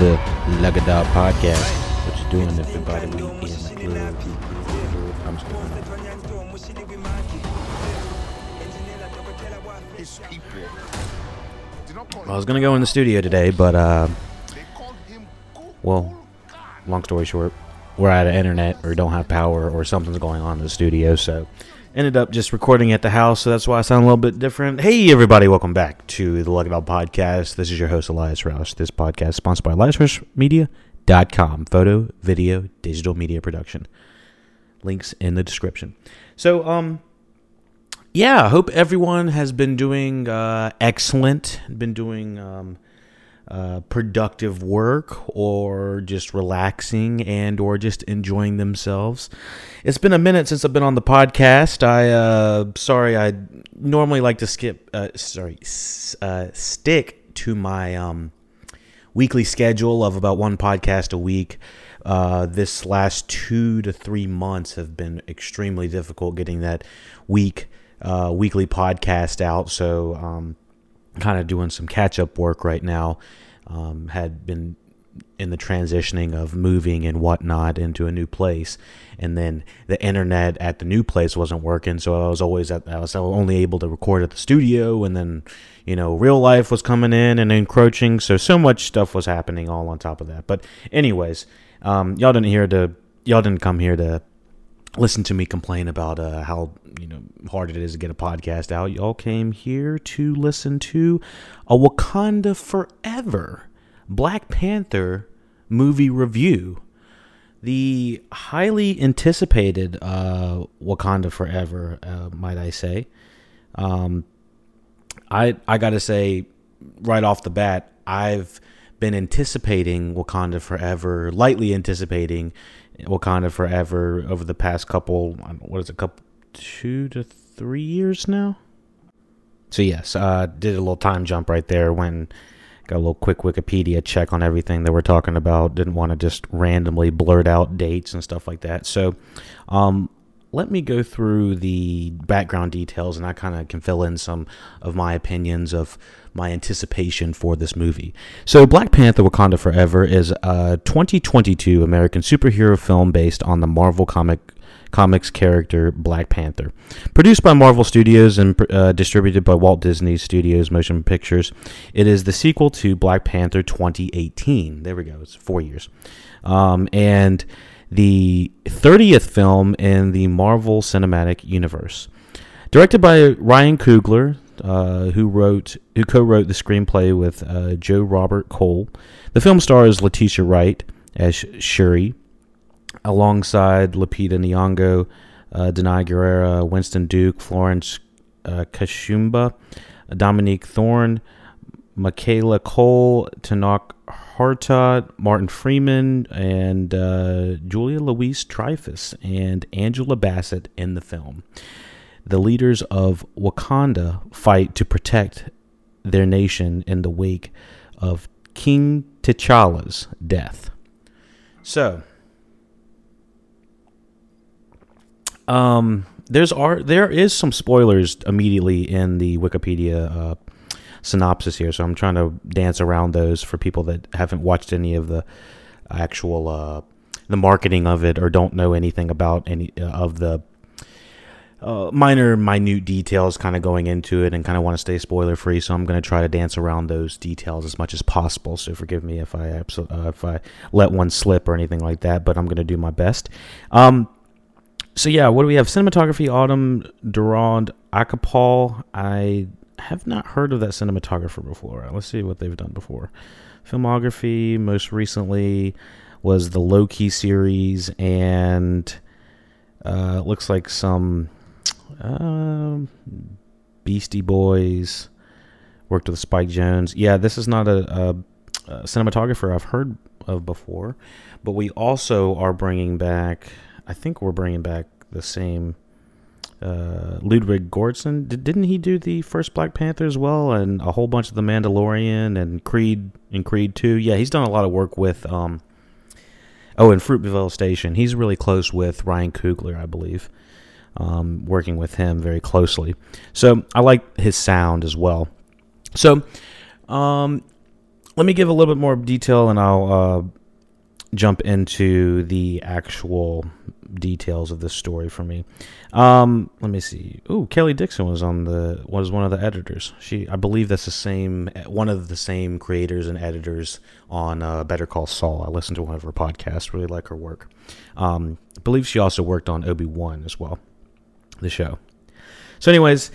the Legadot Podcast. What you doing, everybody? We in the club. I'm. Well, I was gonna go in the studio today, but uh, well, long story short, we're out of internet or don't have power or something's going on in the studio, so ended up just recording at the house. So that's why I sound a little bit different. Hey, everybody, welcome back to the Lugged Out Podcast. This is your host Elias Roush. This podcast is sponsored by EliasRoushMedia.com, photo, video, digital media production. Links in the description. So, um, yeah, I hope everyone has been doing uh, excellent, been doing um, uh, productive work, or just relaxing and or just enjoying themselves. It's been a minute since I've been on the podcast. I uh, sorry, I normally like to skip. Uh, sorry, uh, stick to my um, weekly schedule of about one podcast a week. Uh, this last two to three months have been extremely difficult getting that week uh, weekly podcast out. So, um, kind of doing some catch up work right now. Um, had been in the transitioning of moving and whatnot into a new place, and then the internet at the new place wasn't working, so I was always at I was only able to record at the studio, and then you know real life was coming in and encroaching, so so much stuff was happening all on top of that. But anyways, um, y'all didn't hear to y'all didn't come here to listen to me complain about uh, how you know hard it is to get a podcast out. Y'all came here to listen to a Wakanda Forever Black Panther movie review. The highly anticipated uh, Wakanda Forever, uh, might I say. Um, I I gotta say, right off the bat, I've been anticipating Wakanda Forever, lightly anticipating Wakanda Forever over the past couple, what is it, couple, two to three years now. So yes, uh, did a little time jump right there when got a little quick Wikipedia check on everything that we're talking about. Didn't want to just randomly blurt out dates and stuff like that. So, um, let me go through the background details and I kind of can fill in some of my opinions of my anticipation for this movie. So, Black Panther Wakanda Forever is a 2022 American superhero film based on the Marvel comic comics character Black Panther. Produced by Marvel Studios and uh, distributed by Walt Disney Studios Motion Pictures, it is the sequel to Black Panther 2018. There we go, it's four years. Um, and the 30th film in the Marvel Cinematic Universe. Directed by Ryan Coogler, uh, who wrote who co-wrote the screenplay with uh, Joe Robert Cole. The film stars Letitia Wright as Shuri, alongside Lupita Nyong'o, uh, Danai Gurira, Winston Duke, Florence uh, Kasumba, Dominique Thorne, Michaela Coel, Tenoch Huerta, Martin Freeman, and uh, Julia Louise Dreyfus and Angela Bassett in the film. The leaders of Wakanda fight to protect their nation in the wake of King T'Challa's death. So, um, there's are there is some spoilers immediately in the Wikipedia uh, synopsis here, so I'm trying to dance around those for people that haven't watched any of the actual uh, the marketing of it or don't know anything about any uh, of the uh, minor, minute details kind of going into it and kind of want to stay spoiler free. So I'm going to try to dance around those details as much as possible. So forgive me if I uh, if I let one slip or anything like that, but I'm going to do my best. Um, so yeah, what do we have? Cinematography, Autumn Durald Arkapaw. I have not heard of that cinematographer before. Let's see what they've done before. Filmography, most recently was the Loki series, and uh, looks like some um, Beastie Boys. Worked with Spike Jonze. Yeah, this is not a, a, a cinematographer I've heard of before, but we also are bringing back. I think we're bringing back the same uh, Ludwig Göransson. Did, didn't he do the first Black Panther as well, and a whole bunch of the Mandalorian and Creed and Creed Two? Yeah, he's done a lot of work with. Um, oh, and Fruitvale Station. He's really close with Ryan Coogler, I believe. Um, working with him very closely, so I like his sound as well. So, um, let me give a little bit more detail, and I'll uh, jump into the actual details of this story for me. Um, let me see. Ooh, Kelly Dixon was on the was one of the editors. She, I believe, that's the same one of the same creators and editors on uh, Better Call Saul. I listened to one of her podcasts. Really like her work. Um, I believe she also worked on Obi Wan as well, the show. So, anyways,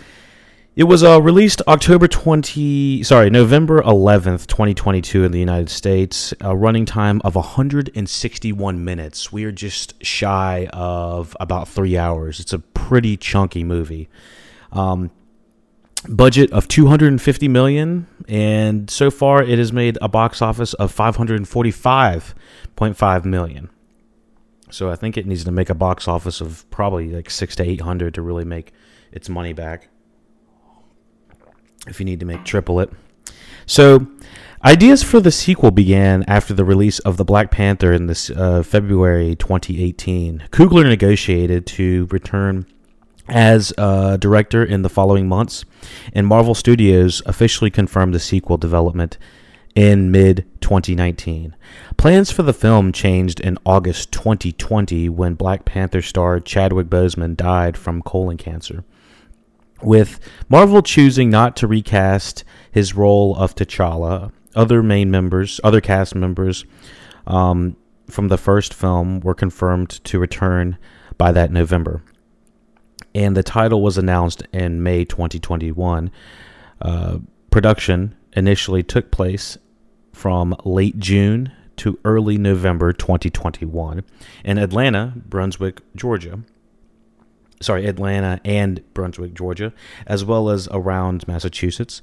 it was uh, released October 20, sorry, November 11th, 2022 in the United States. A running time of 161 minutes. We are just shy of about three hours. It's a pretty chunky movie. Um, budget of 250 million and so far it has made a box office of 545.5 million so i think it needs to make a box office of probably like six to 800 to really make its money back if you need to make triple it. So, ideas for the sequel began after the release of the Black Panther in this uh, February 2018. Coogler negotiated to return as a director in the following months, and Marvel Studios officially confirmed the sequel development in mid 2019. Plans for the film changed in August 2020 when Black Panther star Chadwick Boseman died from colon cancer with Marvel choosing not to recast his role of T'Challa. Other main members, other cast members um, from the first film were confirmed to return by that November. And the title was announced in May 2021. Uh, production initially took place from late June to early November 2021 in Atlanta, Brunswick, Georgia. Sorry, Atlanta and Brunswick, Georgia, as well as around Massachusetts,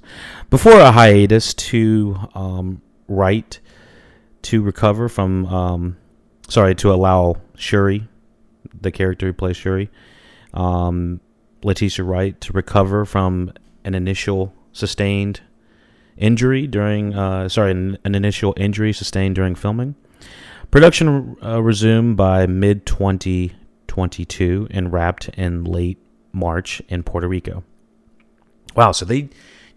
before a hiatus to um, write, to recover from, um, sorry, to allow Shuri, the character who plays Shuri, um, Letitia Wright, to recover from an initial sustained injury during, uh, sorry, an, an, initial injury sustained during filming. Production uh, resumed by mid 2022 and wrapped in late March in Puerto Rico. Wow, so they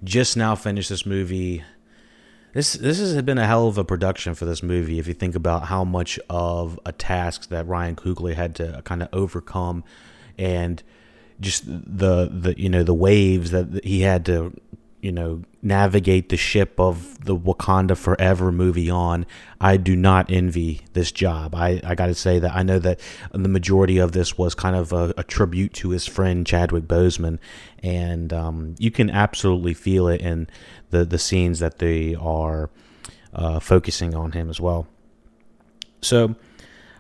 just now finished this movie. This this has been a hell of a production for this movie. If you think about how much of a task that Ryan Coogler had to kind of overcome, and just the the you know the waves that he had to you know, navigate the ship of the Wakanda Forever movie on. I do not envy this job. I, I got to say that I know that the majority of this was kind of a, a tribute to his friend Chadwick Boseman, and um, you can absolutely feel it in the, the scenes that they are uh, focusing on him as well. So,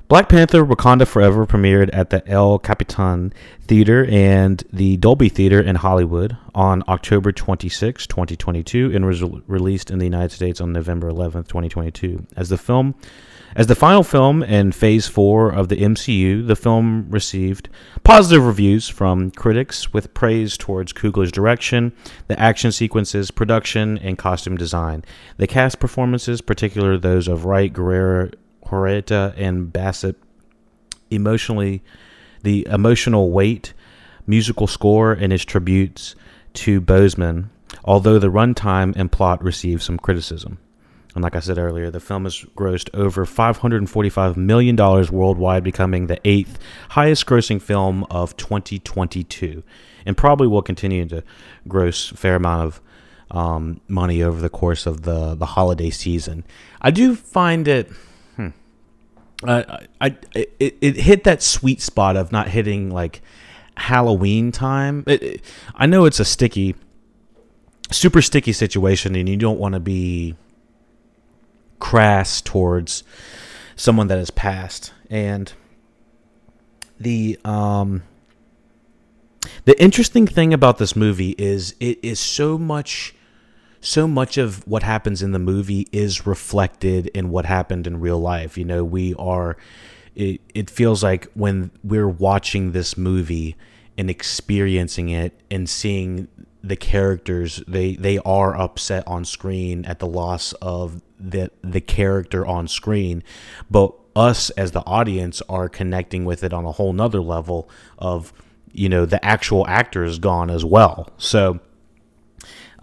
Black Panther Wakanda Forever premiered at the El Capitan Theater and the Dolby Theater in Hollywood on October 26, 2022, and was released in the United States on November 11, 2022. As the film as the final film in Phase 4 of the MCU, the film received positive reviews from critics with praise towards Coogler's direction, the action sequences, production, and costume design. The cast performances, particularly those of Wright, Gurira, Huerta and Bassett emotionally the emotional weight, musical score, and his tributes to Boseman, although the runtime and plot received some criticism. And like I said earlier, the film has grossed over $545 million worldwide, becoming the eighth highest grossing film of 2022, and probably will continue to gross a fair amount of um, money over the course of the, the holiday season. I do find it uh, I it, it hit that sweet spot of not hitting like Halloween time. It, it, I know it's a sticky, super sticky situation, and you don't want to be crass towards someone that has passed. And the um, the interesting thing about this movie is it is so much so much of what happens in the movie is reflected in what happened in real life. You know, we are, it, it feels like when we're watching this movie and experiencing it and seeing the characters they they are upset on screen at the loss of the the character on screen but us as the audience are connecting with it on a whole nother level of you know the actual actor is gone as well so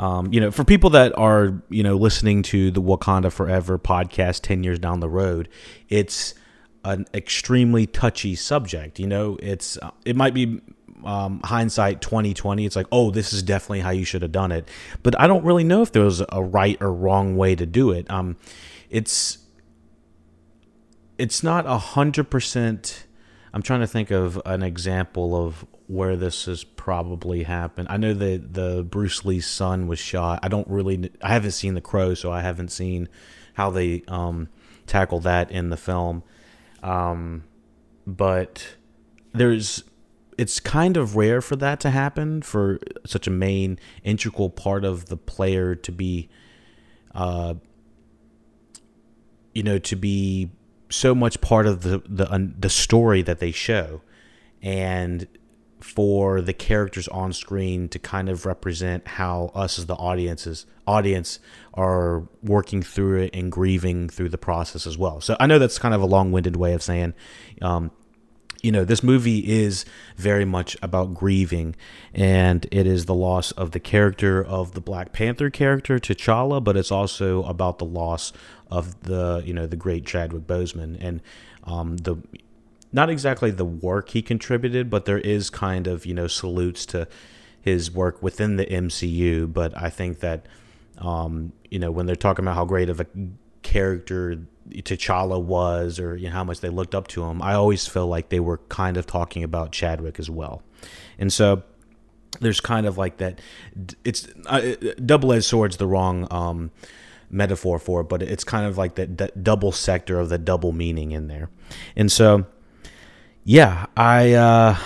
um, you know for people that are you know listening to the wakanda forever podcast 10 years down the road it's an extremely touchy subject you know? It's it might be um, hindsight 2020 it's like oh this is definitely how you should have done it. But i don't really know if there was a right or wrong way to do it. Um, it's it's not a hundred percent i'm trying to think of an example of where this has probably happened. I know that the bruce lee's son was shot. I don't really i haven't seen the crow so i haven't seen how they um, tackle that in the film. Um, but there's it's kind of rare for that to happen for such a main integral part of the player to be uh you know to be so much part of the the the story that they show. And for the characters on screen to kind of represent how us as the audiences audience are working through it and grieving through the process as well. So I know that's kind of a long-winded way of saying um, you know, this movie is very much about grieving, and it is the loss of the character of the Black Panther character T'Challa, but it's also about the loss of the you know the great Chadwick Boseman and um, the not exactly the work he contributed, but there is kind of you know salutes to his work within the MCU. But I think that um, you know when they're talking about how great of a character T'Challa was or you know, how much they looked up to him, I always feel like they were kind of talking about Chadwick as well. And so there's kind of like that. It's uh, double-edged sword's the wrong um, metaphor for it, but it's kind of like that, that double sector of the double meaning in there. And so, yeah, I. Uh,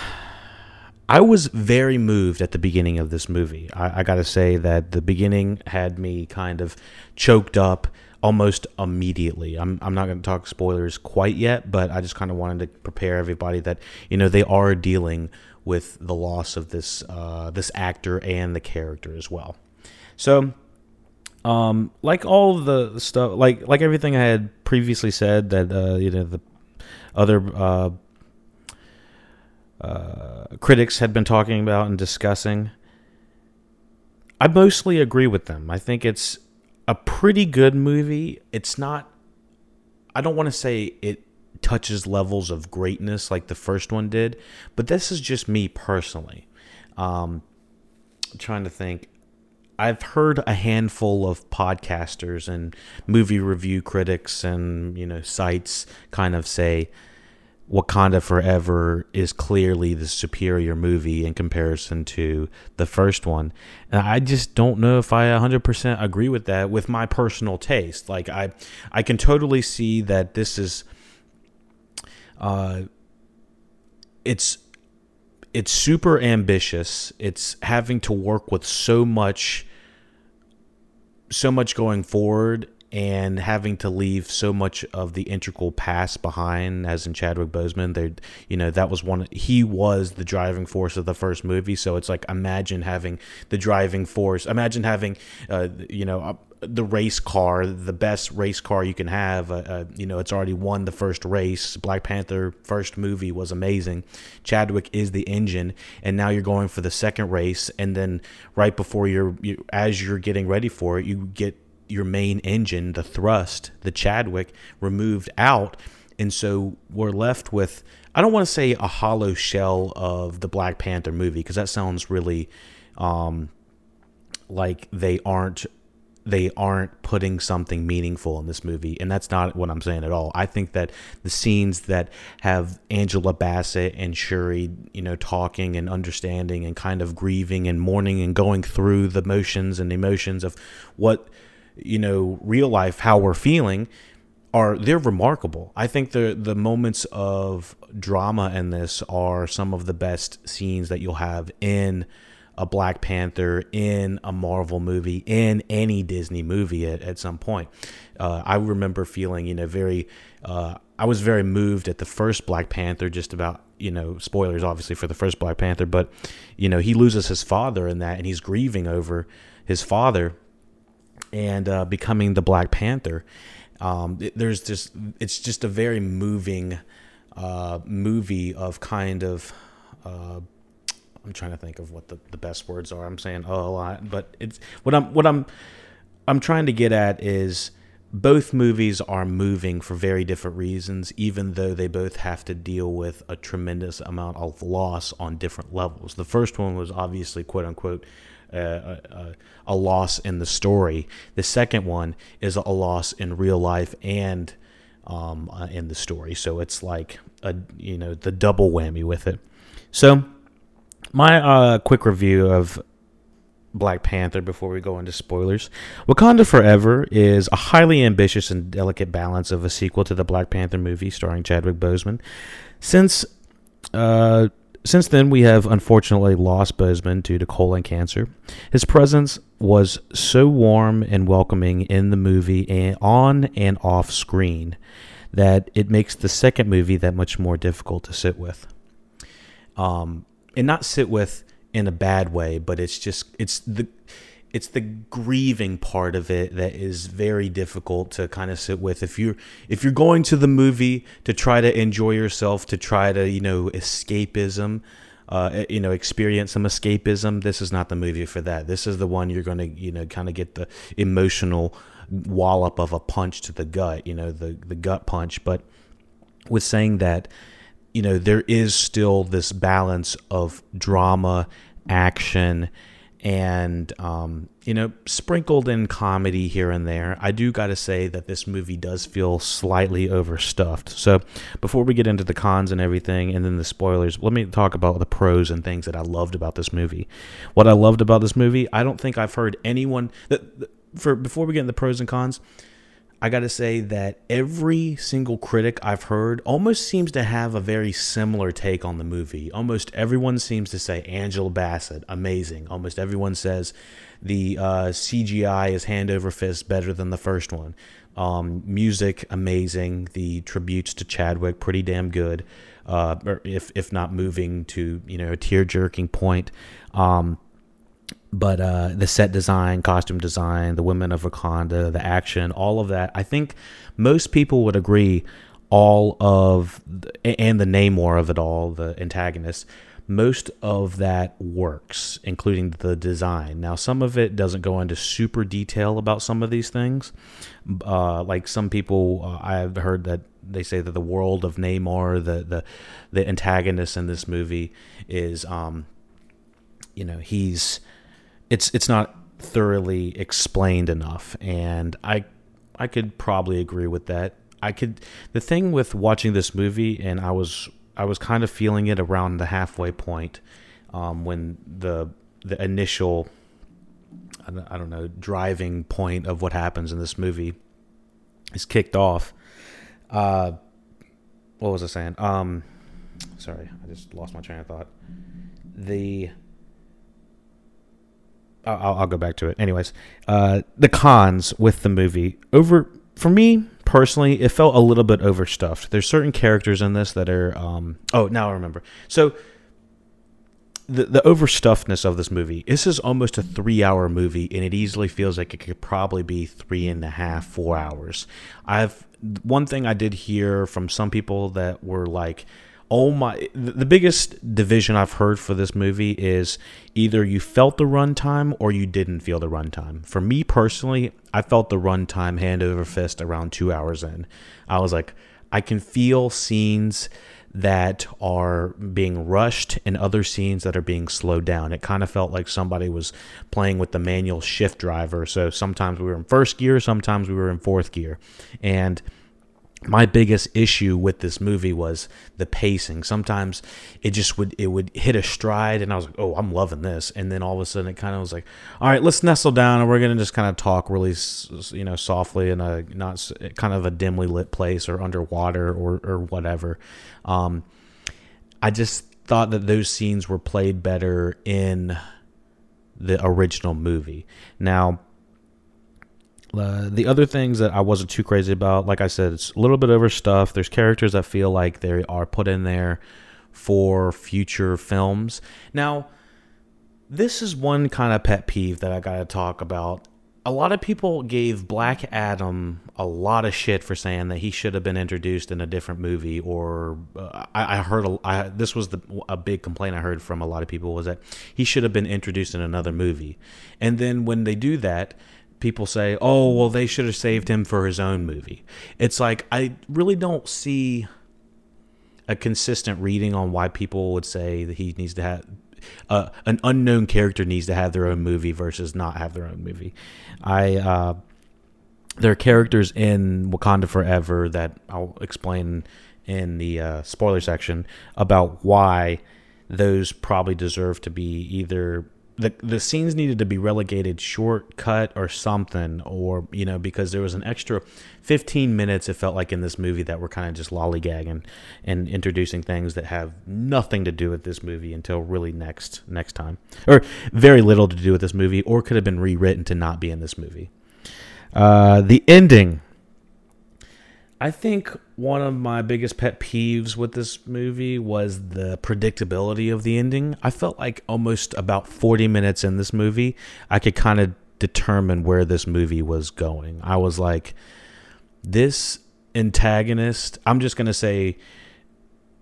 I was very moved at the beginning of this movie. I, I got to say that the beginning had me kind of choked up almost immediately. I'm, I'm not going to talk spoilers quite yet, but I just kind of wanted to prepare everybody that you know they are dealing with the loss of this uh, this actor and the character as well. So, um, like all the stuff, like like everything I had previously said, that uh, you know the other uh, uh, critics had been talking about and discussing. I mostly agree with them. I think it's a pretty good movie. It's not. I don't want to say it touches levels of greatness like the first one did, but this is just me personally. Um, trying to think. I've heard a handful of podcasters and movie review critics and you know sites kind of say Wakanda Forever is clearly the superior movie in comparison to the first one. And I just don't know if I 100% agree with that with my personal taste. Like I I can totally see that this is uh it's it's super ambitious. It's having to work with so much so much going forward and having to leave so much of the integral past behind, as in Chadwick Boseman, they, you know, that was one. He was the driving force of the first movie, so it's like imagine having the driving force. Imagine having, uh, you know, uh, the race car, the best race car you can have. Uh, uh, you know, it's already won the first race. Black Panther first movie was amazing. Chadwick is the engine, and now you're going for the second race, and then right before you're, you, as you're getting ready for it, you get your main engine, the thrust, the Chadwick, removed out. And so we're left with, I don't want to say a hollow shell of the Black Panther movie, because that sounds really um, like they aren't they aren't putting something meaningful in this movie and that's not what i'm saying at all i think that the scenes that have angela bassett and shuri you know talking and understanding and kind of grieving and mourning and going through the motions and emotions of what you know, real life how we're feeling are they're remarkable. I think the the moments of drama in this are some of the best scenes that you'll have in a Black Panther, in a Marvel movie, in any Disney movie at, at some point. Uh, I remember feeling, you know, very, uh, I was very moved at the first Black Panther just about you know, spoilers obviously for the first Black Panther, but you know, he loses his father in that, and he's grieving over his father and uh, becoming the Black Panther. Um, there's just it's just a very moving uh, movie of kind of. Uh, I'm trying to think of what the, the best words are. I'm saying oh a lot, but it's what I'm what I'm I'm trying to get at is both movies are moving for very different reasons, even though they both have to deal with a tremendous amount of loss on different levels. The first one was obviously quote unquote a, a, loss in the story. The second one is a loss in real life and um, uh, in the story. So it's like a you know the double whammy with it. So my uh, quick review of Black Panther before we go into spoilers. Wakanda Forever is a highly ambitious and delicate balance of a sequel to the Black Panther movie starring Chadwick Boseman. Since uh, since then, we have unfortunately lost Boseman due to colon cancer. His presence was so warm and welcoming in the movie and on and off screen that it makes the second movie that much more difficult to sit with. Um, and not sit with in a bad way, but it's just it's the it's the grieving part of it that is very difficult to kind of sit with. If you're if you're going to the movie to try to enjoy yourself to try to you know escapism uh, you know experience some escapism this is not the movie for that. This is the one you're going to you know kind of get the emotional wallop of a punch to the gut you know the the gut punch. But with saying that you know there is still this balance of drama action and um, you know sprinkled in comedy here and there i do got to say that this movie does feel slightly overstuffed. So before we get into the cons and everything and then the spoilers let me talk about the pros and things that i loved about this movie. What i loved about this movie i don't think i've heard anyone that for before we get into the pros and cons I got to say that every single critic I've heard almost seems to have a very similar take on the movie. Almost everyone seems to say Angela Bassett, amazing. Almost everyone says the uh, CGI is hand over fist better than the first one. Um, music, amazing. The tributes to Chadwick, pretty damn good. Uh, if if not moving to you know a tear jerking point. Um, but uh, the set design, costume design, the women of Wakanda, the action, all of that, I think most people would agree. All of and the Namor of it all, the antagonist, most of that works, including the design. Now, some of it doesn't go into super detail about some of these things. Uh, like some people, uh, I've heard that they say that the world of Namor, the the the antagonist in this movie, is, um, you know, he's it's it's not thoroughly explained enough, and I I could probably agree with that. I could the thing with watching this movie, and I was I was kind of feeling it around the halfway point um, when the the initial I don't know driving point of what happens in this movie is kicked off. Uh, what was I saying? Um, sorry, I just lost my train of thought. The I'll, I'll go back to it. Anyways, uh, the cons with the movie over for me personally, it felt a little bit overstuffed. There's certain characters in this that are. Um, oh, now I remember. So the the overstuffedness of this movie. This is almost a three hour movie, and it easily feels like it could probably be three and a half, four hours. I've one thing I did hear from some people that were like oh my the biggest division i've heard for this movie is either you felt the runtime or you didn't feel the runtime for me personally i felt the runtime hand over fist around two hours in i was like i can feel scenes that are being rushed and other scenes that are being slowed down. It kind of felt like somebody was playing with the manual shift driver. So sometimes we were in first gear, sometimes we were in fourth gear. And my biggest issue with this movie was the pacing. Sometimes it just would it would hit a stride, and I was like, "Oh, I'm loving this," and then all of a sudden it kind of was like, "All right, let's nestle down, and we're gonna just kind of talk really, you know, softly in a not kind of a dimly lit place or underwater or or whatever." Um, I just thought that those scenes were played better in the original movie. Now uh, the other things that I wasn't too crazy about, like I said, it's a little bit overstuffed. There's characters that feel like they are put in there for future films. Now, this is one kind of pet peeve that I got to talk about. A lot of people gave Black Adam a lot of shit for saying that he should have been introduced in a different movie, or uh, I, I, heard a, I, this was the, a big complaint I heard from a lot of people was that he should have been introduced in another movie. And then when they do that, people say, "Oh, well, they should have saved him for his own movie." It's like I really don't see a consistent reading on why people would say that he needs to have uh, an unknown character needs to have their own movie versus not have their own movie. I uh, there are characters in Wakanda Forever that I'll explain in the uh, spoiler section about why those probably deserve to be either the the scenes needed to be relegated shortcut or something or you know because there was an extra 15 minutes it felt like in this movie that were kind of just lollygagging and introducing things that have nothing to do with this movie until really next next time. Or very little to do with this movie or could have been rewritten to not be in this movie. Uh, the ending. I think one of my biggest pet peeves with this movie was the predictability of the ending. I felt like almost about 40 minutes in this movie, I could kind of determine where this movie was going. I was like, this antagonist, I'm just going to say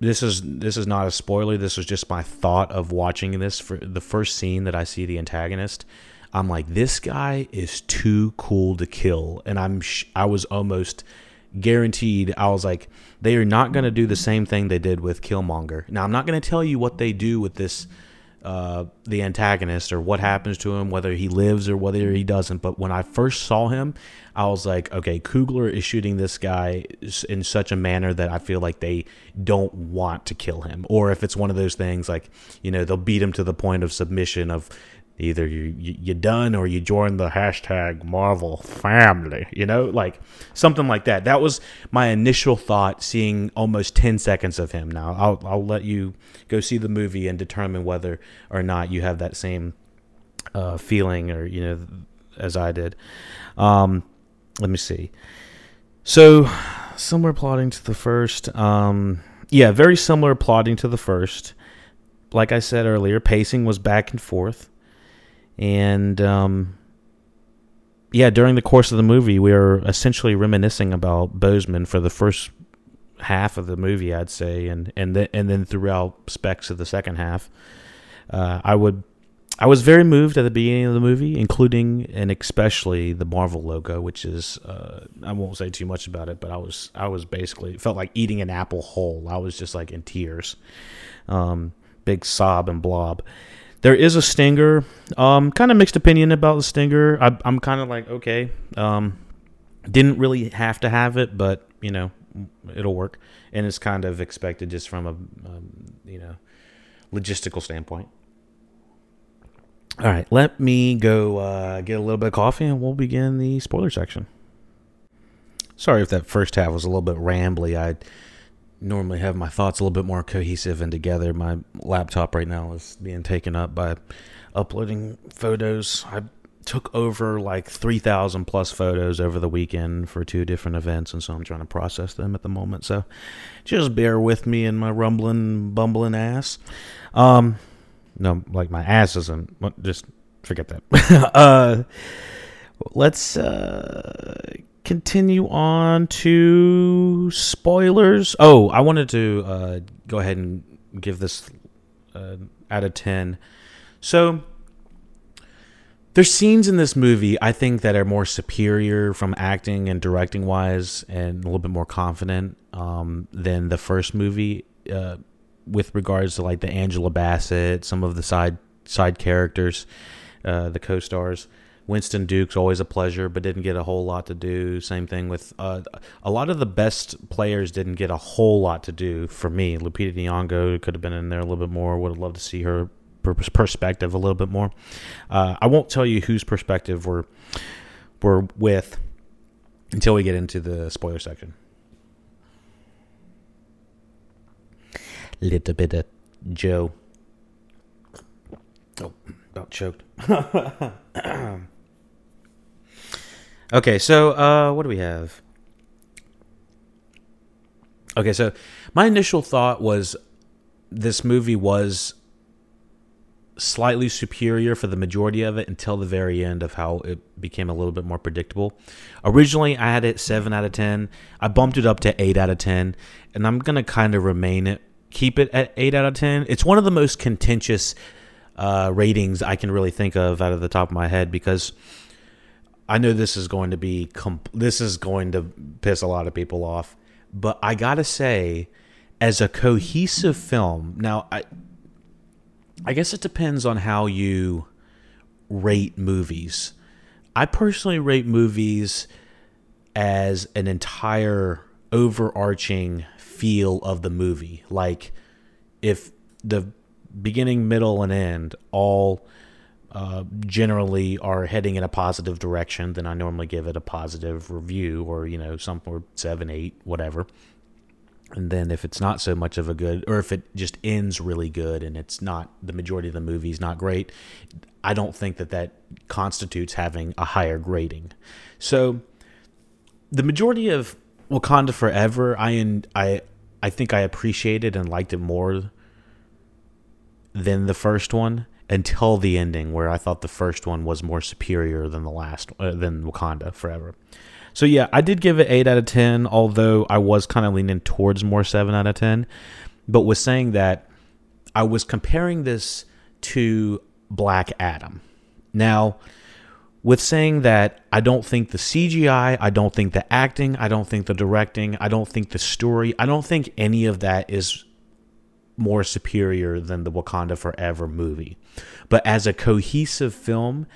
this is this is not a spoiler. This was just my thought of watching this for the first scene that I see the antagonist. I'm like, this guy is too cool to kill, and I'm sh- I was almost guaranteed I was like they are not going to do the same thing they did with Killmonger. Now I'm not going to tell you what they do with this uh, the antagonist or what happens to him, whether he lives or whether he doesn't. But when I first saw him, I was like, okay, Coogler is shooting this guy in such a manner that I feel like they don't want to kill him. Or if it's one of those things like, you know, they'll beat him to the point of submission of either you, you you done or you join the hashtag Marvel family, you know, like something like that. That was my initial thought. Seeing almost ten seconds of him. Now I'll I'll let you go see the movie and determine whether or not you have that same uh, feeling or you know as I did. Um, let me see. So similar plotting to the first. Um, yeah, very similar plotting to the first. Like I said earlier, pacing was back and forth and um, yeah, during the course of the movie, we are essentially reminiscing about Boseman for the first half of the movie, I'd say, and and then and then throughout specs of the second half. Uh, I would, I was very moved at the beginning of the movie, including and especially the Marvel logo, which is uh, I won't say too much about it, but I was I was basically felt like eating an apple whole. I was just like in tears, um, big sob and blob. There is a stinger. Um, kind of mixed opinion about the stinger. I, am kind of like okay. Um, didn't really have to have it, but you know, it'll work, and it's kind of expected just from a um, you know logistical standpoint. All right, let me go uh, get a little bit of coffee, and we'll begin the spoiler section. Sorry if that first half was a little bit rambly. I normally have my thoughts a little bit more cohesive and together. My laptop right now is being taken up by uploading photos. I took over like 3,000 plus photos over the weekend for two different events, and so I'm trying to process them at the moment. So just bear with me in my rumbling, bumbling ass. Um, no, like my ass isn't. Just forget that. uh, let's uh, continue on to spoilers. Oh, I wanted to uh, go ahead and give this uh, out of 10. So, there's scenes in this movie I think that are more superior from acting and directing wise and a little bit more confident um, than the first movie uh, with regards to like the Angela Bassett, some of the side side characters, uh, the co-stars. Winston Duke's always a pleasure, but didn't get a whole lot to do. Same thing with uh, a lot of the best players didn't get a whole lot to do for me. Lupita Nyong'o could have been in there a little bit more. Would have loved to see her perspective a little bit more. Uh, I won't tell you whose perspective we're we're with until we get into the spoiler section. Little bit of Joe. Oh, about choked. Okay, so uh, what do we have? Okay, so my initial thought was this movie was slightly superior for the majority of it until the very end of how it became a little bit more predictable. Originally, I had it 7 out of 10. I bumped it up to 8 out of 10, and I'm going to kind of remain it keep it at 8 out of 10. It's one of the most contentious uh, ratings I can really think of out of the top of my head because I know this is going to be comp- this is going to piss a lot of people off, but I got to say as a cohesive film. Now, I I guess it depends on how you rate movies. I personally rate movies as an entire overarching feel of the movie. Like if the beginning, middle, and end all uh, generally are heading in a positive direction, then I normally give it a positive review or, you know, something seven, eight, whatever. And then if it's not so much of a good, or if it just ends really good and it's not, the majority of the movie is not great, I don't think that that constitutes having a higher grading. So the majority of Wakanda Forever, I, I, I think I appreciated and liked it more than the first one until the ending, where I thought the first one was more superior than the last, uh, than Wakanda Forever. So yeah, I did give it eight out of ten, although I was kind of leaning towards more seven out of ten. But was saying that I was comparing this to Black Adam. Now, with saying that I don't think the CGI, I don't think the acting, I don't think the directing, I don't think the story, I don't think any of that is more superior than the Wakanda Forever movie. But as a cohesive film,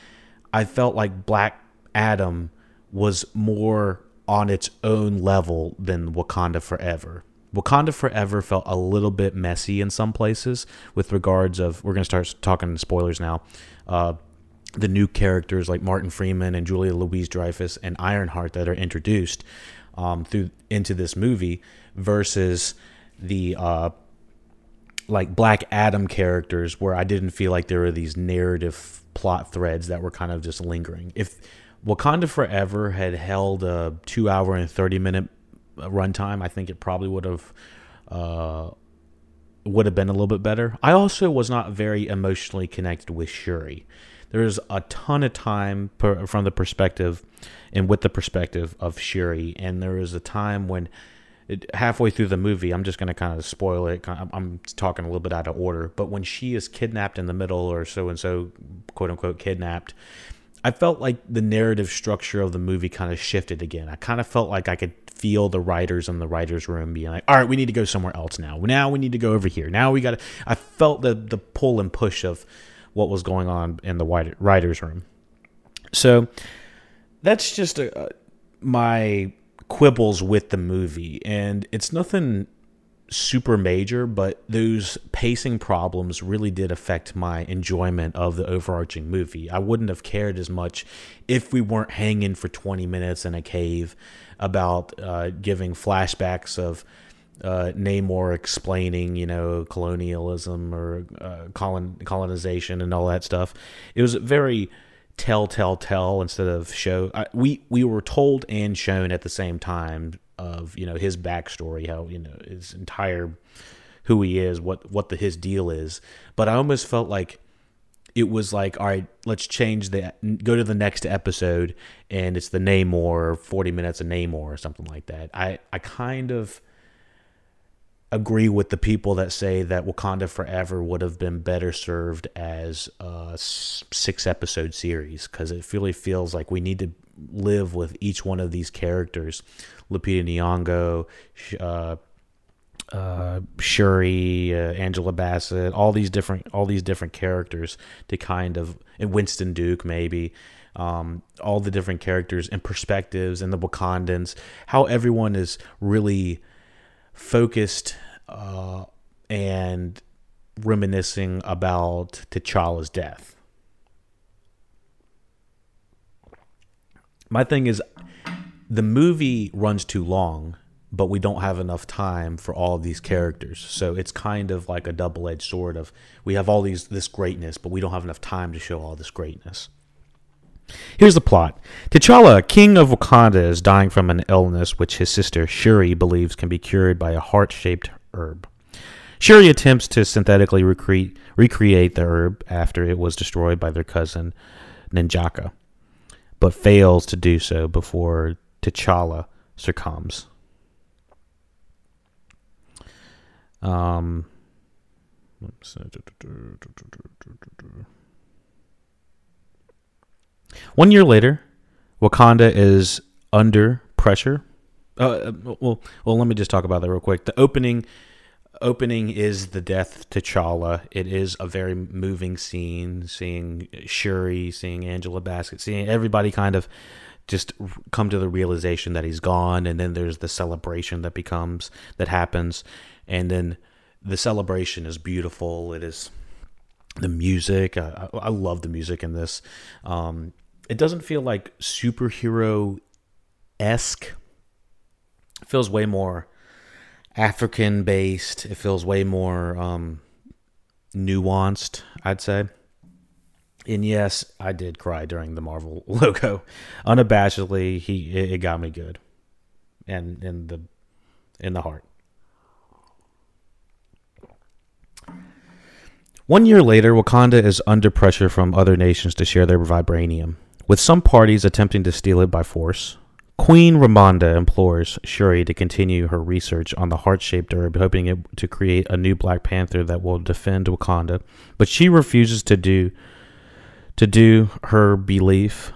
I felt like Black Adam was more on its own level than Wakanda Forever. Wakanda Forever felt a little bit messy in some places with regards of we're going to start talking spoilers now. Uh, the new characters like Martin Freeman and Julia Louise Dreyfus and Ironheart that are introduced um, through into this movie versus the uh, like Black Adam characters where I didn't feel like there were these narrative plot threads that were kind of just lingering. If Wakanda Forever had held a two hour and 30 minute runtime, I think it probably would have. Uh, would have been a little bit better. I also was not very emotionally connected with Shuri. There's a ton of time per, from the perspective and with the perspective of Shuri, and there is a time when it, halfway through the movie, I'm just going to kind of spoil it. I'm talking a little bit out of order, but when she is kidnapped in the middle, or so and so, quote unquote, kidnapped, I felt like the narrative structure of the movie kind of shifted again. I kind of felt like I could feel the writers in the writers' room being like, "All right, we need to go somewhere else now. Now we need to go over here. Now we got to." I felt the the pull and push of what was going on in the writers' room. So that's just a, my quibbles with the movie, and it's nothing super major, but those pacing problems really did affect my enjoyment of the overarching movie. I wouldn't have cared as much if we weren't hanging for 20 minutes in a cave about uh, giving flashbacks of uh, Namor explaining, you know, colonialism or uh, colon colonization and all that stuff. It was very tell, tell, tell instead of show. I, we we were told and shown at the same time of you know his backstory, how you know his entire who he is, what what the his deal is. But I almost felt like it was like, all right, let's change the go to the next episode, and it's the Namor, forty minutes of Namor or something like that. I I kind of agree with the people that say that Wakanda Forever would have been better served as a six episode series because it really feels like we need to live with each one of these characters Lupita Nyong'o, uh, uh, Shuri, uh, Angela Bassett, all these different all these different characters to kind of and Winston Duke maybe. Um, all the different characters and perspectives and the Wakandans, how everyone is really focused uh, and reminiscing about T'Challa's death. My thing is, the movie runs too long, but we don't have enough time for all of these characters. So it's kind of like a double-edged sword of we have all these this greatness, but we don't have enough time to show all this greatness. Here's the plot. T'Challa, king of Wakanda, is dying from an illness which his sister Shuri believes can be cured by a heart-shaped herb. Shuri attempts to synthetically recreate recreate the herb after it was destroyed by their cousin N'Jadaka, but fails to do so before T'Challa succumbs. Um, one year later, Wakanda is under pressure. Uh, well, well, let me just talk about that real quick. The opening opening is the death to T'Challa. It is a very moving scene, seeing Shuri, seeing Angela Bassett, seeing everybody kind of just come to the realization that he's gone, and then there's the celebration that becomes that happens, and then the celebration is beautiful. It is the music. I, I love the music in this. Um, it doesn't feel like superhero esque. Feels way more African based. It feels way more um, nuanced, I'd say. And yes, I did cry during the Marvel logo. Unabashedly, he it, got me good, and in the in the heart. One year later, Wakanda is under pressure from other nations to share their vibranium, with some parties attempting to steal it by force. Queen Ramonda implores Shuri to continue her research on the heart shaped herb, hoping it, to create a new Black Panther that will defend Wakanda, but she refuses to do to do her belief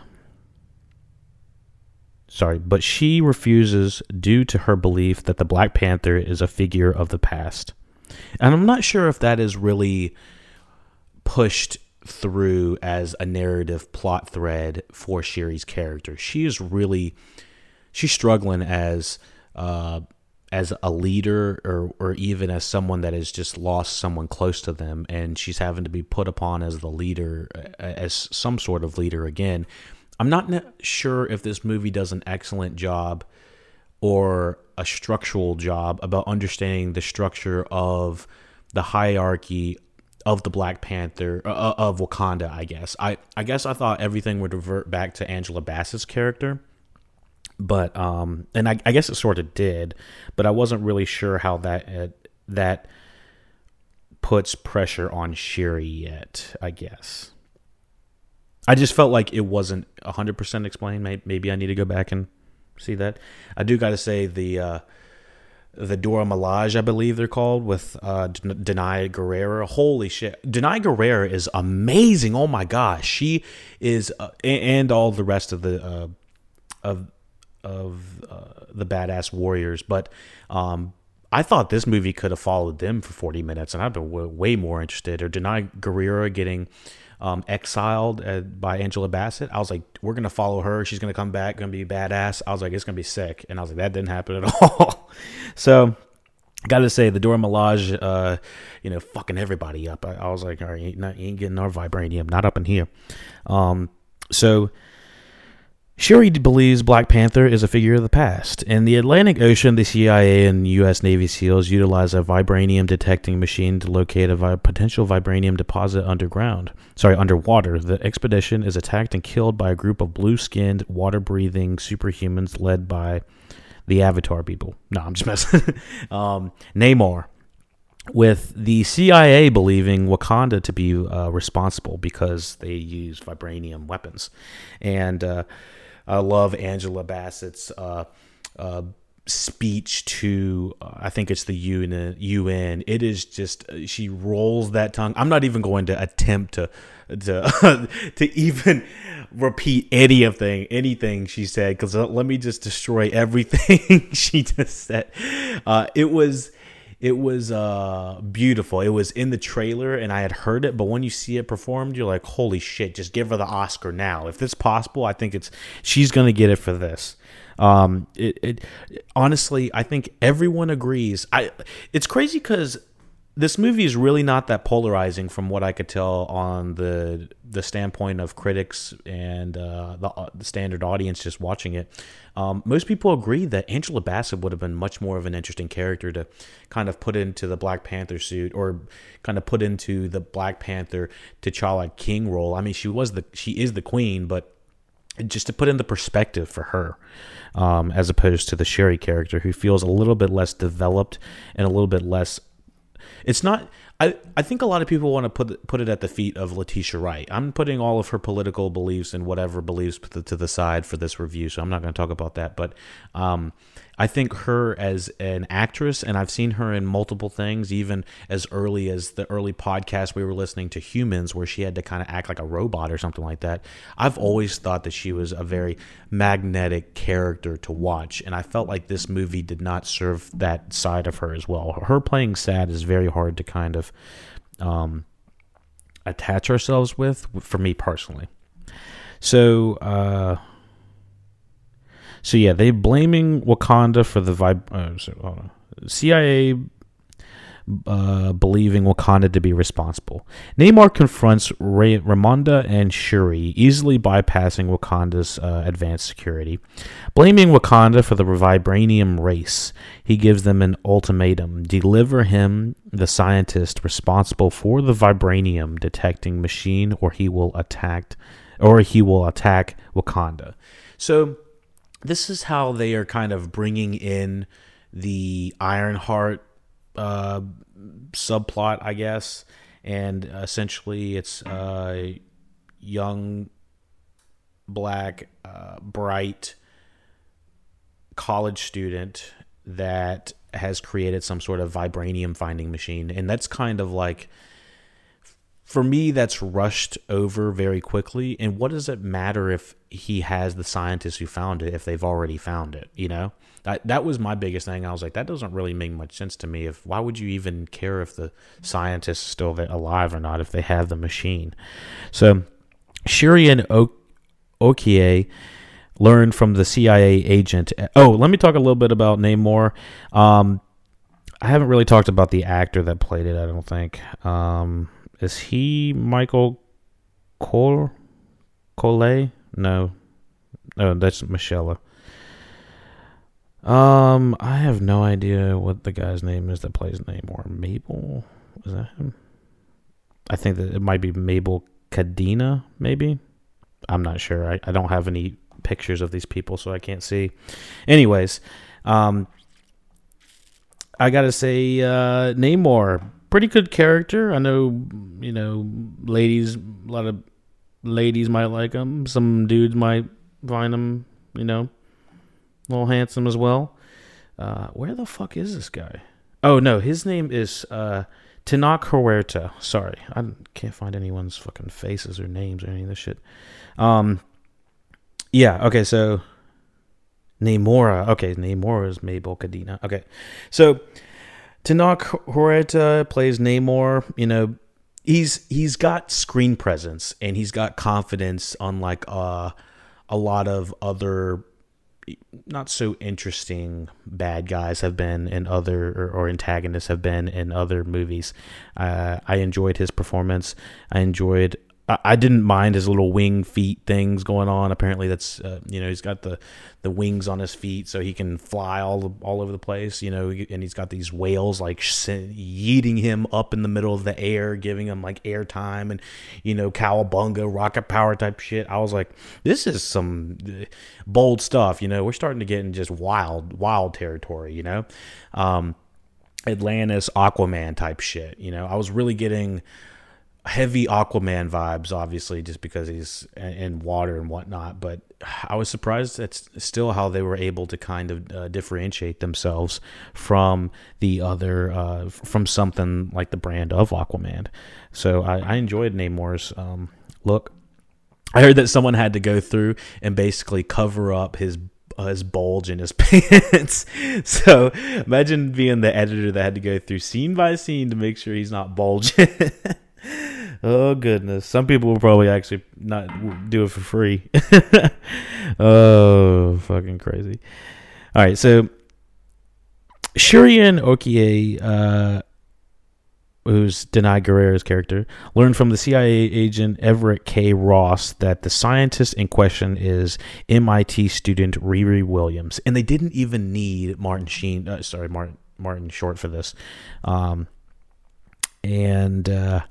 sorry, but she refuses due to her belief that the Black Panther is a figure of the past. And I'm not sure if that is really pushed through as a narrative plot thread for Shuri's character. She is really she's struggling as uh, as a leader or or even as someone that has just lost someone close to them and she's having to be put upon as the leader as some sort of leader again. I'm not sure if this movie does an excellent job or a structural job about understanding the structure of the hierarchy of the Black Panther uh, uh, of Wakanda. I guess I I guess I thought everything would revert back to Angela Bassett's character, but um, and I, I guess it sort of did, but I wasn't really sure how that uh, that puts pressure on Shuri yet. I guess. I just felt like it wasn't 100% explained. Maybe, maybe I need to go back and see that. I do got to say the uh, the Dora Milaje, I believe they're called, with uh, Danai Gurira. Holy shit, Danai Gurira is amazing. Oh my gosh, she is, uh, and all the rest of the uh, of of uh, the badass warriors. But um, I thought this movie could have followed them for forty minutes, and I'd been w- way more interested. Or Danai Gurira getting um, exiled uh, by Angela Bassett. I was like, we're gonna follow her. She's gonna come back, gonna be badass. I was like, it's gonna be sick, and I was like, that didn't happen at all. so, got to say, the Dora Milaje, uh, you know, fucking everybody up. I, I was like, all right, you ain't, ain't getting our vibranium, not up in here. Um, so Shuri believes Black Panther is a figure of the past. In the Atlantic Ocean, the CIA and U.S. Navy SEALs utilize a vibranium detecting machine to locate a vi- potential vibranium deposit underground. Sorry, underwater. The expedition is attacked and killed by a group of blue skinned, water breathing superhumans led by the Avatar people. No, I'm just messing. um, Namor. With the CIA believing Wakanda to be uh, responsible because they use vibranium weapons. And. Uh, I love Angela Bassett's uh, uh, speech to uh, I think it's the UN. UN. It is just uh, she rolls that tongue. I'm not even going to attempt to to to even repeat anything anything she said because uh, let me just destroy everything she just said. Uh, it was it was uh, beautiful. It was in the trailer and I had heard it, but when you see it performed, you're like, holy shit, just give her the Oscar now. If it's possible, I think it's she's gonna get it for this. Um, it, it honestly, I think everyone agrees. I it's crazy because this movie is really not that polarizing from what I could tell on the the standpoint of critics and uh, the, uh, the, standard audience just watching it. Um, most people agree that Angela Bassett would have been much more of an interesting character to kind of put into the Black Panther suit or kind of put into the Black Panther T'Challa King role. I mean, she was the she is the queen, but just to put in the perspective for her, um, as opposed to the Shuri character, who feels a little bit less developed and a little bit less it's not. I, I think a lot of people want to put put it at the feet of Letitia Wright. I'm putting all of her political beliefs and whatever beliefs to the, to the side for this review, so I'm not going to talk about that. But um, I think her as an actress, and I've seen her in multiple things, even as early as the early podcast we were listening to Humans, where she had to kind of act like a robot or something like that. I've always thought that she was a very magnetic character to watch, and I felt like this movie did not serve that side of her as well. Her playing sad is very hard to kind of um, attach ourselves with, for me personally. So, uh, so yeah, they blaming Wakanda for the vibe. Uh, CIA uh, believing Wakanda to be responsible. Namor confronts Ray- Ramonda and Shuri, easily bypassing Wakanda's uh, advanced security. Blaming Wakanda for the vibranium race, he gives them an ultimatum deliver him, the scientist responsible for the vibranium detecting machine, or he will attack. Or he will attack Wakanda. So, this is how they are kind of bringing in the Ironheart uh, subplot, I guess. And essentially, it's a young, black, uh, bright college student that has created some sort of vibranium finding machine. And that's kind of like for me that's rushed over very quickly. And what does it matter if he has the scientists who found it if they've already found it you know? That that was my biggest thing. I was like that doesn't really make much sense to me. If why would you even care if the scientist is still alive or not if they have the machine? So shuri and o- okoye learned from the cia agent. Oh let me talk a little bit about namor. Um, i haven't really talked about the actor that played it i don't think. Um, is he Michaela Coel? Coel? No. No, that's Michelle. Um, I have no idea what the guy's name is that plays Namor. Mabel? Is that him? I think that it might be Mabel Cadena, maybe. I'm not sure. I, I don't have any pictures of these people, so I can't see. Anyways, um, I gotta say, uh, Namor pretty good character. I know, you know, ladies, a lot of ladies might like him. Some dudes might find him, you know, a little handsome as well. Uh, where the fuck is this guy? Oh no, his name is uh, Tenoch Huerta. Sorry, I can't find anyone's fucking faces or names or any of this shit. Um, yeah. Okay, so Namora. Okay, Namora is Mabel Cadena. Okay, so Tenoch Huerta plays Namor. You know, he's he's got screen presence and he's got confidence, unlike uh, a lot of other not so interesting bad guys have been in other or, or antagonists have been in other movies. Uh, I enjoyed his performance. I enjoyed I didn't mind his little wing feet things going on. Apparently, that's uh, you know he's got the the wings on his feet so he can fly all all over the place. You know, and he's got these whales like yeeting him up in the middle of the air, giving him like air time and you know cowabunga rocket power type shit. I was like, this is some uh, bold stuff. You know, we're starting to get in just wild wild territory. You know, um, Atlantis Aquaman type shit. You know, I was really getting heavy Aquaman vibes, obviously, just because he's in water and whatnot. But I was surprised at still how they were able to kind of uh, differentiate themselves from the other, uh, from something like the brand of Aquaman. So I, I enjoyed Namor's um, look. I heard that someone had to go through and basically cover up his uh, his bulge in his pants. so imagine being the editor that had to go through scene by scene to make sure he's not bulging. Oh goodness, some people will probably actually not do it for free. oh, fucking crazy! All right, so Shurian Okoye, uh, who's Danai Gurira's character, learned from the CIA agent Everett K. Ross that the scientist in question is MIT student Riri Williams, and they didn't even need Martin Sheen. Uh, sorry, Martin Martin Short for this. Um, and uh,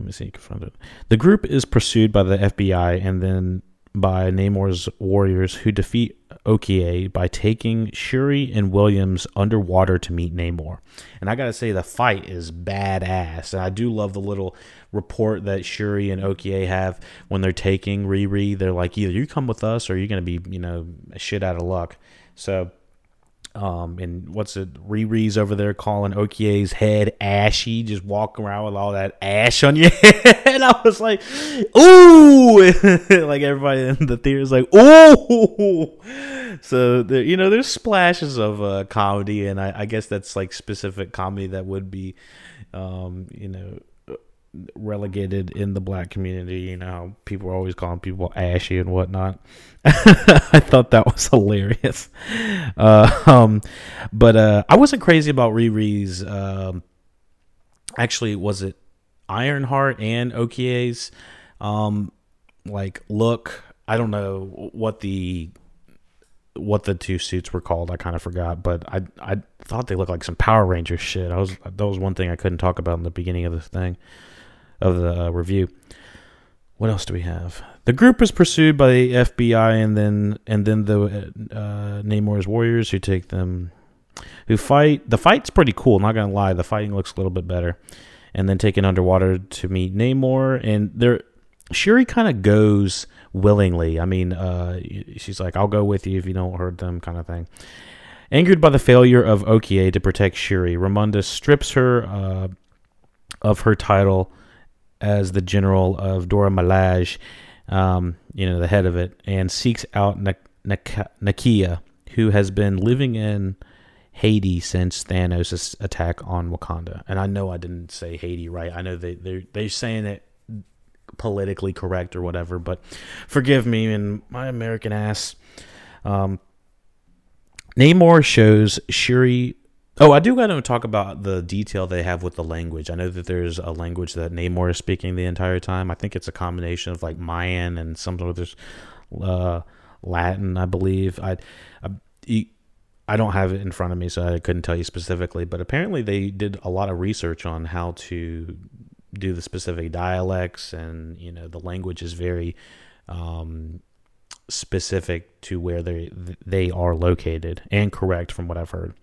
let me see. You can find it. The group is pursued by the FBI and then by Namor's warriors, who defeat Okoye by taking Shuri and Williams underwater to meet Namor. And I gotta say, the fight is badass. And I do love the little report that Shuri and Okoye have when they're taking Riri. They're like, either you come with us or you're gonna be, you know, shit out of luck. So um, and what's it? Riri's over there calling Okoye's head ashy, just walking around with all that ash on your head. And I was like, ooh, like everybody in the theater is like, ooh. So there, you know, there's splashes of uh, comedy, and I, I guess that's like specific comedy that would be, um, you know, relegated in the black community. You know, people are always calling people ashy and whatnot. I thought that was hilarious. Uh, um, but uh, I wasn't crazy about Riri's. Um, actually, was it Ironheart and Okoye's? Um, like look, I don't know what the what the two suits were called. I kind of forgot, but I I thought they looked like some Power Ranger shit. I was that was one thing I couldn't talk about in the beginning of the thing of the uh, review. What else do we have? The group is pursued by the FBI and then and then the uh, Namor's warriors who take them, who fight. The fight's pretty cool. Not gonna lie, the fighting looks a little bit better. And then taken underwater to meet Namor, and there, Shuri kind of goes willingly. I mean, uh, she's like, "I'll go with you if you don't hurt them," kind of thing. Angered by the failure of Okoye to protect Shuri, Ramonda strips her uh, of her title as the general of Dora Milaje, um, you know, the head of it, and seeks out Nakia, who has been living in Haiti since Thanos' attack on Wakanda. And I know I didn't say Haiti right. I know they they're they're saying it politically correct or whatever, but forgive me and my American ass. Um, Namor shows Shuri Oh, I do want to talk about the detail they have with the language. I know that there's a language that Namor is speaking the entire time. I think it's a combination of like Mayan and some sort of uh, Latin, I believe. I, I, I don't have it in front of me, so I couldn't tell you specifically. But apparently, they did a lot of research on how to do the specific dialects, and you know, the language is very um, specific to where they they are located and correct from what I've heard.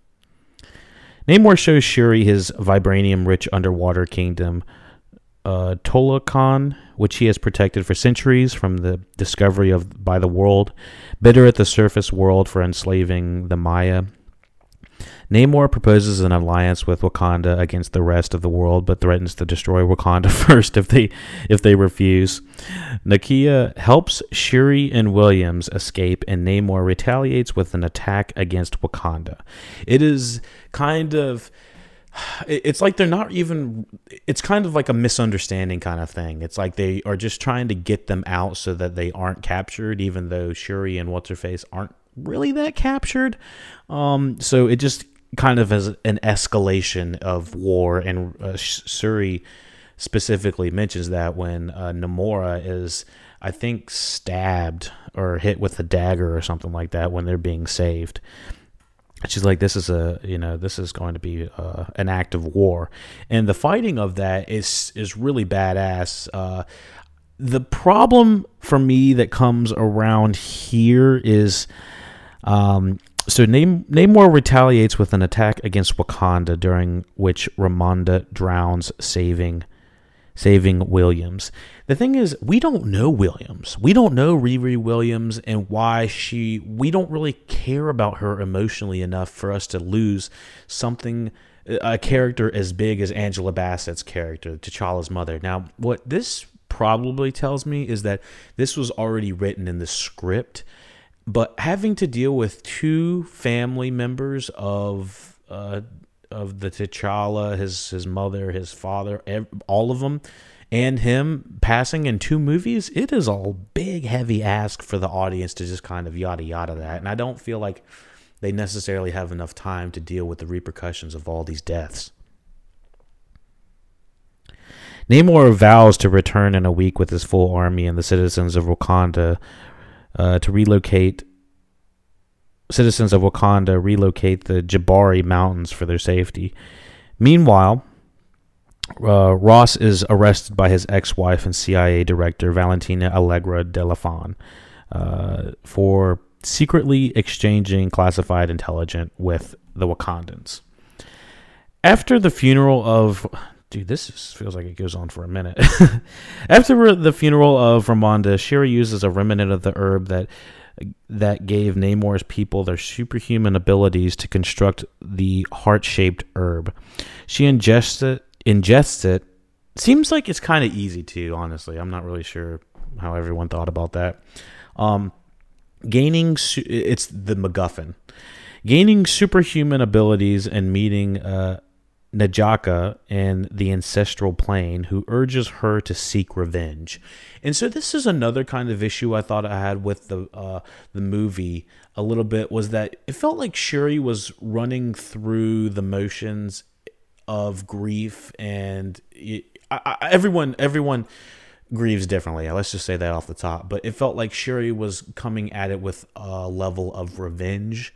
Namor shows Shuri his vibranium rich underwater kingdom, uh, Talokan, which he has protected for centuries from the discovery of by the world, bitter at the surface world for enslaving the Maya Namor proposes an alliance with Wakanda against the rest of the world, but threatens to destroy Wakanda first if they if they refuse. Nakia helps Shuri and Williams escape, and Namor retaliates with an attack against Wakanda. It is kind of it's like they're not even it's kind of like a misunderstanding kind of thing it's like they are just trying to get them out so that they aren't captured even though shuri and what's her face aren't really that captured um so it just kind of as an escalation of war, and uh, Shuri specifically mentions that when uh, Namora is, I think, stabbed or hit with a dagger or something like that when they're being saved. She's like, this is a, you know, this is going to be uh, an act of war, and the fighting of that is is really badass. Uh, the problem for me that comes around here is um, so Namor retaliates with an attack against Wakanda, during which Ramonda drowns, saving saving Williams. The thing is, we don't know Williams. We don't know Riri Williams and why she. We don't really care about her emotionally enough for us to lose something. A character as big as Angela Bassett's character, T'Challa's mother. Now, what this probably tells me is that this was already written in the script but having to deal with two family members of uh, of the T'Challa, his his mother, his father, all of them, and him passing in two movies, it is a big heavy ask for the audience to just kind of yada yada that, and I don't feel like they necessarily have enough time to deal with the repercussions of all these deaths. Namor vows to return in a week with his full army and the citizens of Wakanda uh, to relocate citizens of Wakanda relocate the Jabari Mountains for their safety. Meanwhile, uh, Ross is arrested by his ex-wife and CIA director Valentina Allegra de Fontaine uh, for secretly exchanging classified intelligence with the Wakandans. After the funeral of dude, this is, feels like it goes on for a minute. After the funeral of Ramonda, Shuri uses a remnant of the herb that that gave Namor's people their superhuman abilities to construct the heart-shaped herb. She ingests it. Ingests it. Seems like it's kind of easy to, honestly. I'm not really sure how everyone thought about that. Um, gaining su- it's the MacGuffin. Gaining superhuman abilities and meeting uh, N'Jadaka in the ancestral plane, who urges her to seek revenge. And so this is another kind of issue I thought I had with the uh, the movie a little bit was that it felt like Shuri was running through the motions of grief, and it, I, I, everyone everyone grieves differently. Let's just say that off the top. But it felt like Shuri was coming at it with a level of revenge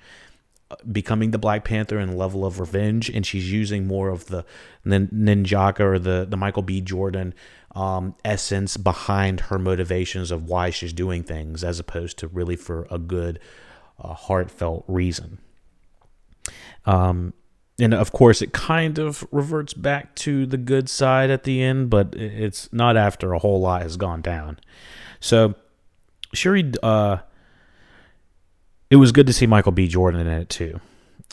becoming the Black Panther and level of revenge, and she's using more of the N'Jadaka or the the Michael B. Jordan um, essence behind her motivations of why she's doing things, as opposed to really for a good, uh, heartfelt reason. Um, and of course, it kind of reverts back to the good side at the end, but it's not after a whole lot has gone down. So, Shuri. Uh, it was good to see Michael B. Jordan in it too.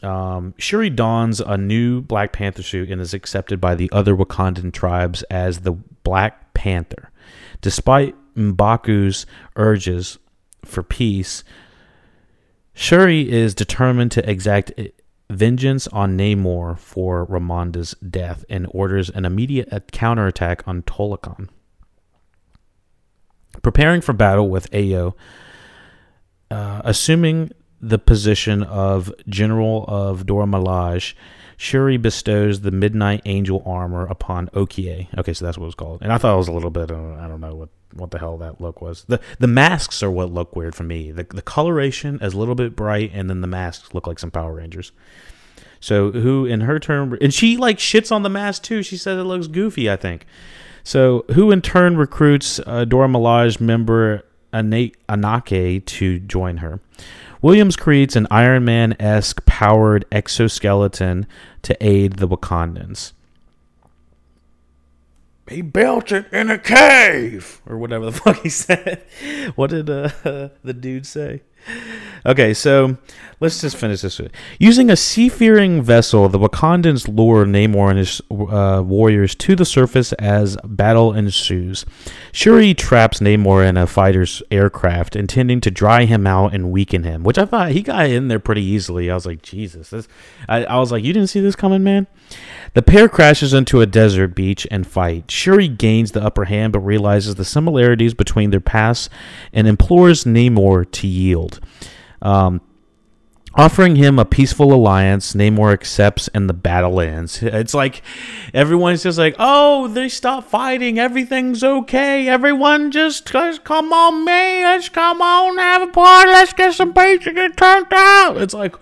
Um, Shuri dons a new Black Panther suit and is accepted by the other Wakandan tribes as the Black Panther. Despite Mbaku's urges for peace, Shuri is determined to exact vengeance on Namor for Ramonda's death and orders an immediate counterattack on Talokan. Preparing for battle with Ayo, uh, assuming the position of General of Dora Milaje, Shuri bestows the Midnight Angel armor upon Okoye. Okay, so that's what it was called. And I thought it was a little bit, uh, I don't know what, what the hell that look was. The the masks are what look weird for me. The, the coloration is a little bit bright, and then the masks look like some Power Rangers. So who in her turn, and she like shits on the mask too. She says it looks goofy, I think. So who in turn recruits uh, Dora Milaje member Aneka to join her. Williams creates an Iron Man esque powered exoskeleton to aid the Wakandans. He built it in a cave, or whatever the fuck he said. What did uh, the dude say? Okay, so let's just finish this. Using a seafaring vessel, the Wakandans lure Namor and his uh, warriors to the surface as battle ensues. Shuri traps Namor in a fighter's aircraft, intending to dry him out and weaken him, which I thought he got in there pretty easily. I was like, Jesus. This, I, I was like, you didn't see this coming, man? The pair crashes into a desert beach and fight. Shuri gains the upper hand but realizes the similarities between their pasts and implores Namor to yield. Um, offering him a peaceful alliance, Namor accepts and the battle ends. It's like everyone's just like, oh, they stop fighting. Everything's okay. Everyone just, just come on, me. Let's come on, have a party. Let's get some pizza, and get turned out. It's like,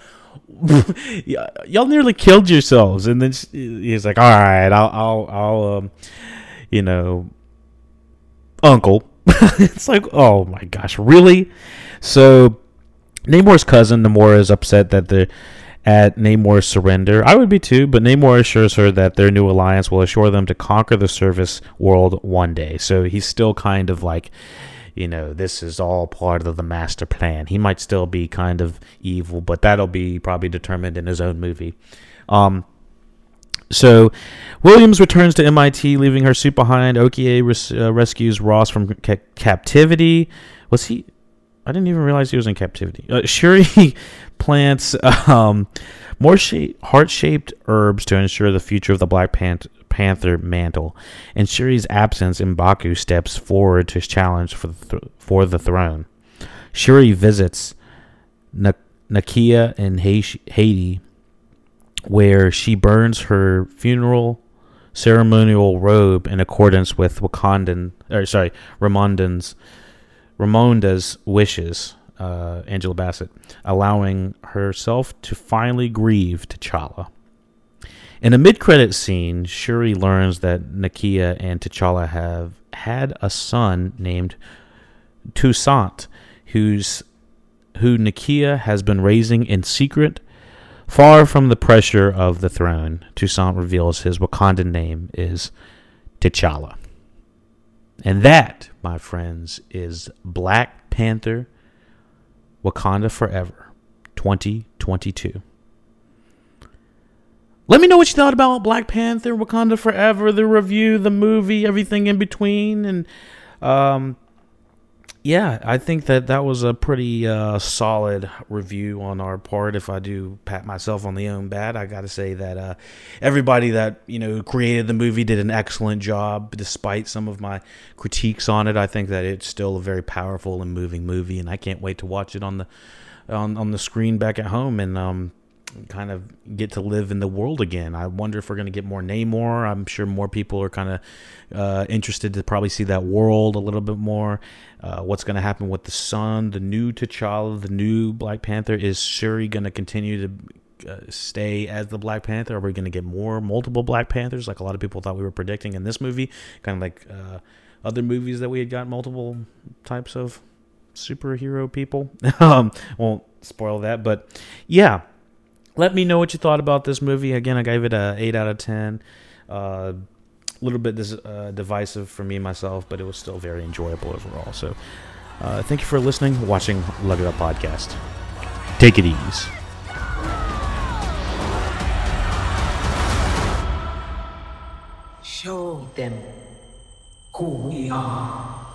y'all nearly killed yourselves. And then he's like, all right, I'll, I'll, I'll um, you know, uncle. it's like, oh my gosh, really? So Namor's cousin Namora is upset that the at Namor's surrender. I would be too, but Namor assures her that their new alliance will assure them to conquer the service world one day. So he's still kind of like, you know, this is all part of the master plan. He might still be kind of evil, but that'll be probably determined in his own movie. Um, so, Williams returns to MIT, leaving her suit behind. Okoye res- uh, rescues Ross from ca- captivity. Was he? I didn't even realize he was in captivity. Uh, Shuri plants um, more sh- heart-shaped herbs to ensure the future of the Black Panther mantle. In Shuri's absence, Mbaku steps forward to challenge for the, th- for the throne. Shuri visits N- Nakia in Haiti, where she burns her funeral ceremonial robe in accordance with Wakandan, or sorry, Ramondan's Ramonda's wishes, uh, Angela Bassett, allowing herself to finally grieve T'Challa. In a mid-credit scene, Shuri learns that Nakia and T'Challa have had a son named Toussaint, whose who Nakia has been raising in secret, far from the pressure of the throne. Toussaint reveals his Wakandan name is T'Challa. And that, my friends, is Black Panther Wakanda Forever 2022. Let me know what you thought about Black Panther Wakanda Forever, the review, the movie, everything in between. And um, yeah, I think that that was a pretty uh, solid review on our part. If I do pat myself on the own bat, I got to say that uh, everybody that you know created the movie did an excellent job, despite some of my critiques on it. I think that it's still a very powerful and moving movie, and I can't wait to watch it on the on on the screen back at home. And um, kind of get to live in the world again. I wonder if we're going to get more Namor. I'm sure more people are kind of uh, interested to probably see that world a little bit more. Uh, what's going to happen with the son, the new T'Challa, the new Black Panther? Is Shuri going to continue to uh, stay as the Black Panther? Are we going to get more multiple Black Panthers like a lot of people thought we were predicting in this movie? Kind of like uh, other movies that we had got multiple types of superhero people. um, won't spoil that, but yeah let me know what you thought about this movie. Again, I gave it a eight out of ten. A uh, little bit dis- uh, divisive for me myself, but it was still very enjoyable overall. So, uh, thank you for listening, watching Lug It Up podcast. Take it easy. Show them who we are.